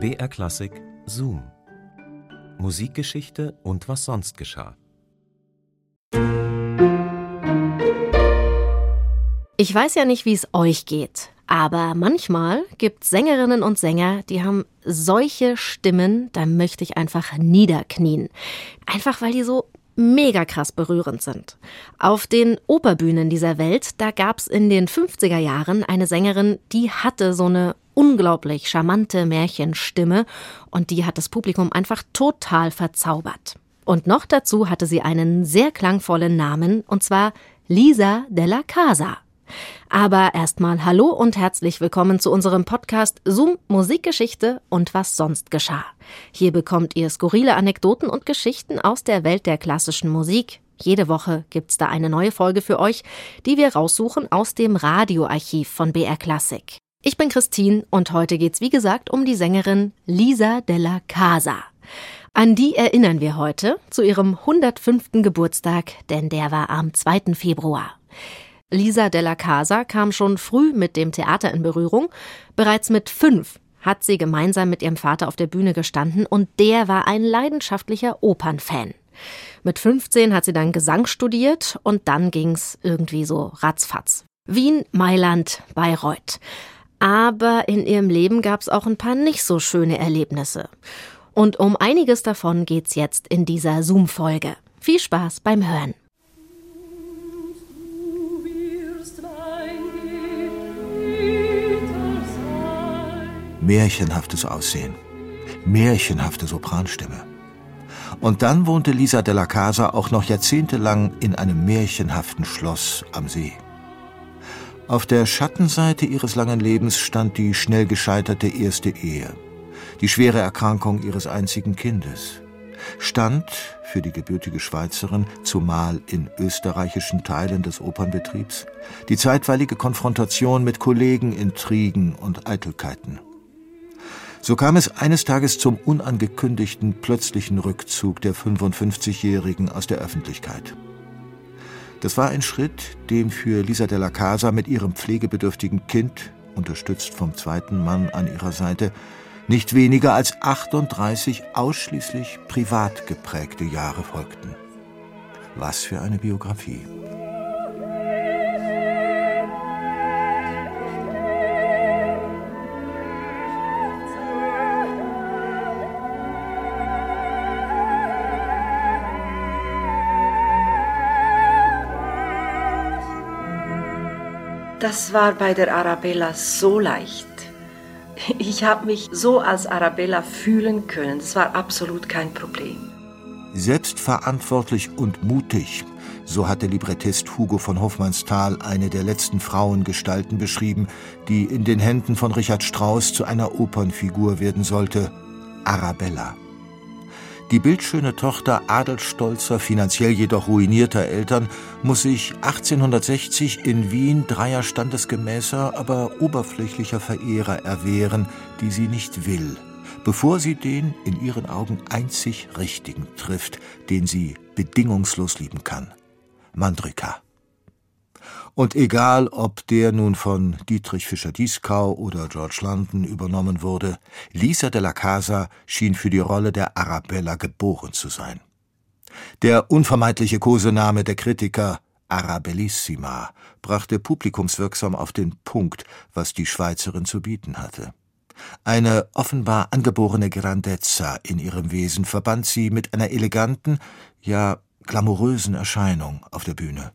BR Klassik Zoom. Musikgeschichte und was sonst geschah. Ich weiß ja nicht, wie es euch geht, aber manchmal gibt Sängerinnen und Sänger, die haben solche Stimmen, da möchte ich einfach niederknien. Einfach weil die so mega krass berührend sind. Auf den Operbühnen dieser Welt, da gab's in den 50er Jahren eine Sängerin, die hatte so eine unglaublich charmante Märchenstimme und die hat das Publikum einfach total verzaubert. Und noch dazu hatte sie einen sehr klangvollen Namen und zwar Lisa della Casa. Aber erstmal hallo und herzlich willkommen zu unserem Podcast Zoom Musikgeschichte und was sonst geschah. Hier bekommt ihr skurrile Anekdoten und Geschichten aus der Welt der klassischen Musik. Jede Woche gibt's da eine neue Folge für euch, die wir raussuchen aus dem Radioarchiv von BR Classic. Ich bin Christine und heute geht's wie gesagt um die Sängerin Lisa della Casa. An die erinnern wir heute zu ihrem 105. Geburtstag, denn der war am 2. Februar. Lisa della Casa kam schon früh mit dem Theater in Berührung. Bereits mit fünf hat sie gemeinsam mit ihrem Vater auf der Bühne gestanden und der war ein leidenschaftlicher Opernfan. Mit 15 hat sie dann Gesang studiert und dann ging's irgendwie so ratzfatz. Wien, Mailand, Bayreuth. Aber in ihrem Leben gab's auch ein paar nicht so schöne Erlebnisse. Und um einiges davon geht's jetzt in dieser Zoom-Folge. Viel Spaß beim Hören. märchenhaftes Aussehen, märchenhafte Sopranstimme. Und dann wohnte Lisa della Casa auch noch jahrzehntelang in einem märchenhaften Schloss am See. Auf der Schattenseite ihres langen Lebens stand die schnell gescheiterte erste Ehe, die schwere Erkrankung ihres einzigen Kindes, stand für die gebürtige Schweizerin, zumal in österreichischen Teilen des Opernbetriebs, die zeitweilige Konfrontation mit Kollegen, Intrigen und Eitelkeiten. So kam es eines Tages zum unangekündigten plötzlichen Rückzug der 55-Jährigen aus der Öffentlichkeit. Das war ein Schritt, dem für Lisa della Casa mit ihrem pflegebedürftigen Kind, unterstützt vom zweiten Mann an ihrer Seite, nicht weniger als 38 ausschließlich privat geprägte Jahre folgten. Was für eine Biografie. Das war bei der Arabella so leicht. Ich habe mich so als Arabella fühlen können. Das war absolut kein Problem. Selbstverantwortlich und mutig, so hat der Librettist Hugo von Hofmannsthal eine der letzten Frauengestalten beschrieben, die in den Händen von Richard Strauss zu einer Opernfigur werden sollte, Arabella. Die bildschöne Tochter adelsstolzer, finanziell jedoch ruinierter Eltern muss sich 1860 in Wien dreier standesgemäßer, aber oberflächlicher Verehrer erwehren, die sie nicht will, bevor sie den in ihren Augen einzig Richtigen trifft, den sie bedingungslos lieben kann. Mandrika. Und egal, ob der nun von Dietrich Fischer-Dieskau oder George London übernommen wurde, Lisa de la Casa schien für die Rolle der Arabella geboren zu sein. Der unvermeidliche Kosename der Kritiker Arabellissima brachte publikumswirksam auf den Punkt, was die Schweizerin zu bieten hatte. Eine offenbar angeborene Grandezza in ihrem Wesen verband sie mit einer eleganten, ja glamourösen Erscheinung auf der Bühne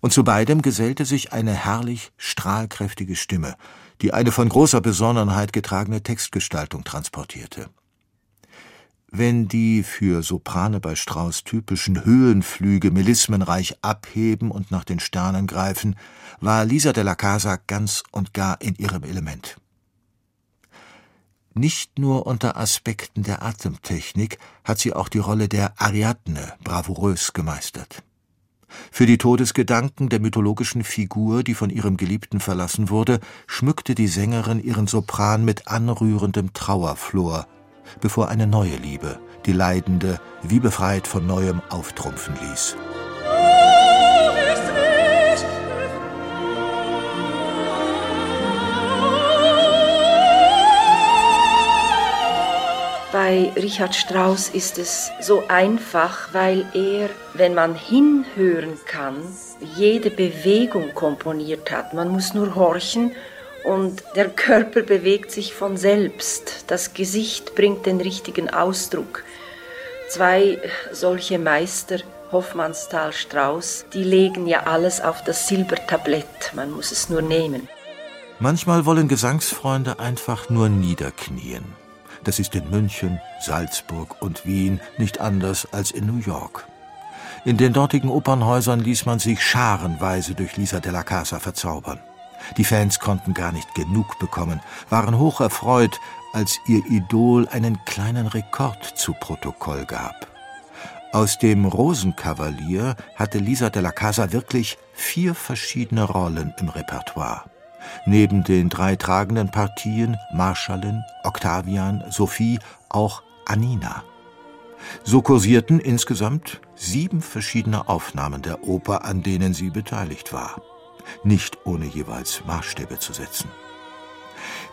und zu beidem gesellte sich eine herrlich strahlkräftige Stimme, die eine von großer Besonnenheit getragene Textgestaltung transportierte. Wenn die für Soprane bei Strauß typischen Höhenflüge melismenreich abheben und nach den Sternen greifen, war Lisa della Casa ganz und gar in ihrem Element. Nicht nur unter Aspekten der Atemtechnik hat sie auch die Rolle der Ariadne bravourös gemeistert. Für die Todesgedanken der mythologischen Figur, die von ihrem Geliebten verlassen wurde, schmückte die Sängerin ihren Sopran mit anrührendem Trauerflor, bevor eine neue Liebe, die Leidende, wie befreit von neuem auftrumpfen ließ. Bei Richard Strauss ist es so einfach, weil er, wenn man hinhören kann, jede Bewegung komponiert hat. Man muss nur horchen und der Körper bewegt sich von selbst. Das Gesicht bringt den richtigen Ausdruck. Zwei solche Meister, Hoffmannsthal Strauss, die legen ja alles auf das Silbertablett. Man muss es nur nehmen. Manchmal wollen Gesangsfreunde einfach nur niederknien. Das ist in München, Salzburg und Wien nicht anders als in New York. In den dortigen Opernhäusern ließ man sich scharenweise durch Lisa della Casa verzaubern. Die Fans konnten gar nicht genug bekommen, waren hoch erfreut, als ihr Idol einen kleinen Rekord zu Protokoll gab. Aus dem Rosenkavalier hatte Lisa della Casa wirklich vier verschiedene Rollen im Repertoire. Neben den drei tragenden Partien Marschallin, Octavian, Sophie auch Anina. So kursierten insgesamt sieben verschiedene Aufnahmen der Oper, an denen sie beteiligt war, nicht ohne jeweils Maßstäbe zu setzen.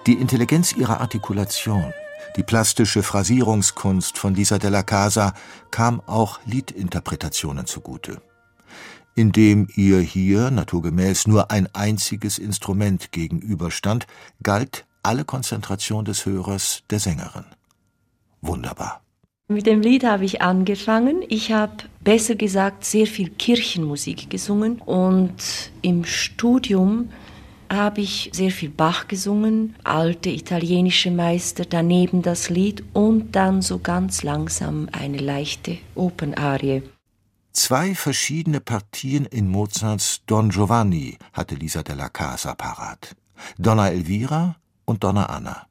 Die Intelligenz ihrer Artikulation, die plastische Phrasierungskunst von Lisa della Casa kam auch Liedinterpretationen zugute indem ihr hier naturgemäß nur ein einziges Instrument gegenüberstand, galt alle Konzentration des Hörers der Sängerin. Wunderbar. Mit dem Lied habe ich angefangen. Ich habe besser gesagt sehr viel Kirchenmusik gesungen und im Studium habe ich sehr viel Bach gesungen, alte italienische Meister, daneben das Lied und dann so ganz langsam eine leichte Opernarie. Zwei verschiedene Partien in Mozarts Don Giovanni hatte Lisa della Casa parat. Donna Elvira und Donna Anna.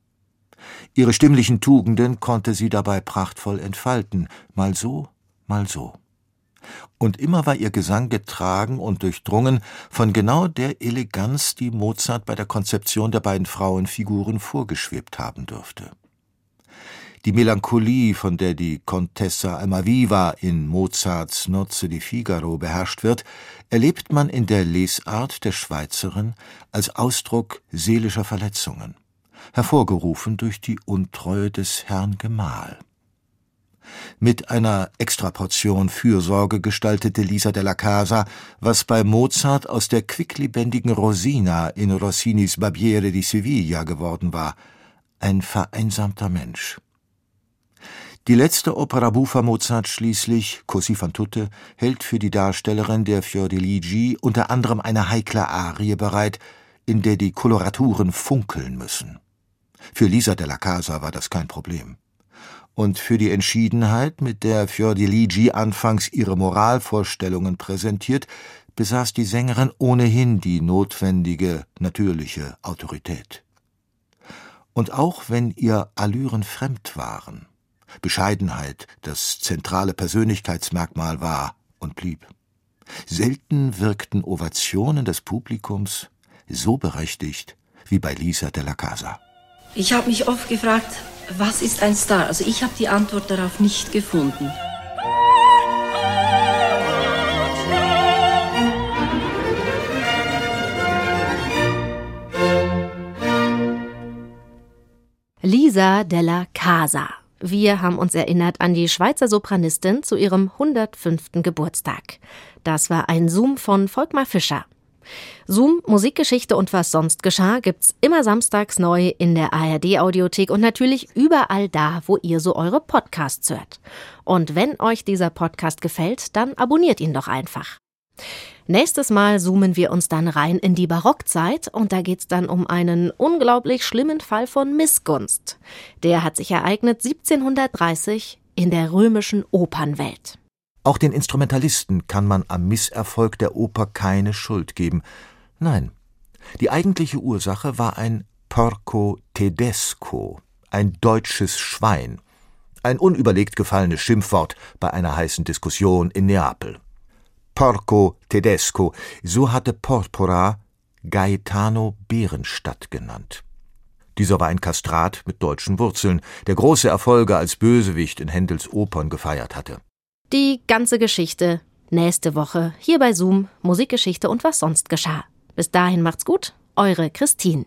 Ihre stimmlichen Tugenden konnte sie dabei prachtvoll entfalten, mal so, mal so. Und immer war ihr Gesang getragen und durchdrungen von genau der Eleganz, die Mozart bei der Konzeption der beiden Frauenfiguren vorgeschwebt haben dürfte. Die Melancholie, von der die Contessa Almaviva in Mozarts Nozze di Figaro beherrscht wird, erlebt man in der Lesart der Schweizerin als Ausdruck seelischer Verletzungen, hervorgerufen durch die Untreue des Herrn Gemahl. Mit einer Extraportion Fürsorge gestaltete Lisa della Casa, was bei Mozart aus der quicklebendigen Rosina in Rossinis Barbiere di Sevilla geworden war, ein vereinsamter Mensch. Die letzte Opera buffa Mozart schließlich, Così fan tutte, hält für die Darstellerin der Fiordiligi unter anderem eine heikle Arie bereit, in der die Koloraturen funkeln müssen. Für Lisa della Casa war das kein Problem. Und für die Entschiedenheit, mit der Fiordiligi anfangs ihre Moralvorstellungen präsentiert, besaß die Sängerin ohnehin die notwendige, natürliche Autorität. Und auch wenn ihr Allüren fremd waren, Bescheidenheit das zentrale Persönlichkeitsmerkmal war und blieb. Selten wirkten Ovationen des Publikums so berechtigt wie bei Lisa della Casa. Ich habe mich oft gefragt, was ist ein Star? Also ich habe die Antwort darauf nicht gefunden. Lisa della Casa wir haben uns erinnert an die Schweizer Sopranistin zu ihrem 105. Geburtstag. Das war ein Zoom von Volkmar Fischer. Zoom, Musikgeschichte und was sonst geschah gibt's immer samstags neu in der ARD Audiothek und natürlich überall da, wo ihr so eure Podcasts hört. Und wenn euch dieser Podcast gefällt, dann abonniert ihn doch einfach. Nächstes Mal zoomen wir uns dann rein in die Barockzeit und da geht's dann um einen unglaublich schlimmen Fall von Missgunst. Der hat sich ereignet 1730 in der römischen Opernwelt. Auch den Instrumentalisten kann man am Misserfolg der Oper keine Schuld geben. Nein, die eigentliche Ursache war ein Porco Tedesco, ein deutsches Schwein, ein unüberlegt gefallenes Schimpfwort bei einer heißen Diskussion in Neapel. Porco Tedesco, so hatte Porpora Gaetano Bärenstadt genannt. Dieser war ein Kastrat mit deutschen Wurzeln, der große Erfolge als Bösewicht in Händels Opern gefeiert hatte. Die ganze Geschichte nächste Woche hier bei Zoom, Musikgeschichte und was sonst geschah. Bis dahin macht's gut, eure Christine.